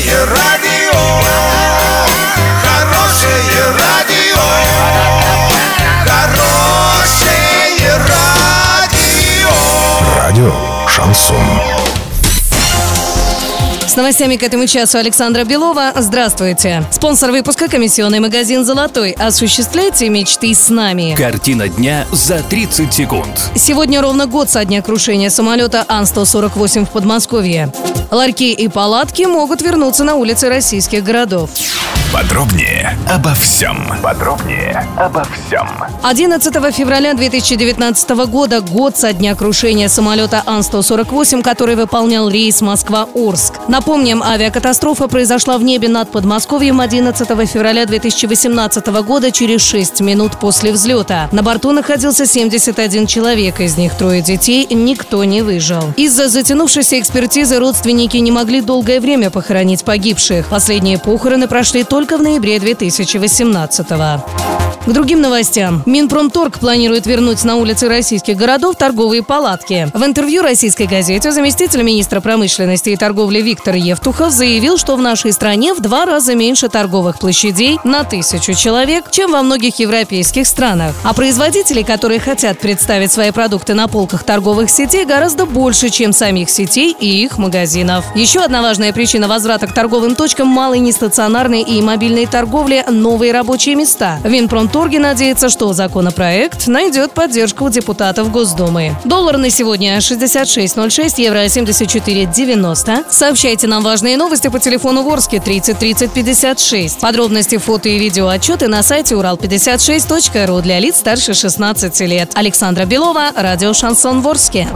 Хорошее радио, хорошее радио, хорошее радио. Радио Шансон. С новостями к этому часу Александра Белова. Здравствуйте. Спонсор выпуска комиссионный магазин «Золотой». Осуществляйте мечты с нами. Картина дня за 30 секунд. Сегодня ровно год со дня крушения самолета Ан-148 в Подмосковье. Ларьки и палатки могут вернуться на улицы российских городов. Подробнее обо всем. Подробнее обо всем. 11 февраля 2019 года, год со дня крушения самолета Ан-148, который выполнял рейс Москва-Орск. Напомним, авиакатастрофа произошла в небе над Подмосковьем 11 февраля 2018 года через 6 минут после взлета. На борту находился 71 человек, из них трое детей, никто не выжил. Из-за затянувшейся экспертизы родственники не могли долгое время похоронить погибших. Последние похороны прошли только в ноябре 2018 года. К другим новостям. Минпромторг планирует вернуть на улицы российских городов торговые палатки. В интервью российской газете заместитель министра промышленности и торговли Виктор Евтухов заявил, что в нашей стране в два раза меньше торговых площадей на тысячу человек, чем во многих европейских странах. А производителей, которые хотят представить свои продукты на полках торговых сетей, гораздо больше, чем самих сетей и их магазинов. Еще одна важная причина возврата к торговым точкам малой нестационарной и мобильной торговли – новые рабочие места. Винпром Торги надеется, что законопроект найдет поддержку депутатов Госдумы. Доллар на сегодня 66.06, евро 74.90. Сообщайте нам важные новости по телефону Ворске 30 30 56. Подробности, фото и видео отчеты на сайте урал56.ру для лиц старше 16 лет. Александра Белова, радио «Шансон Ворске».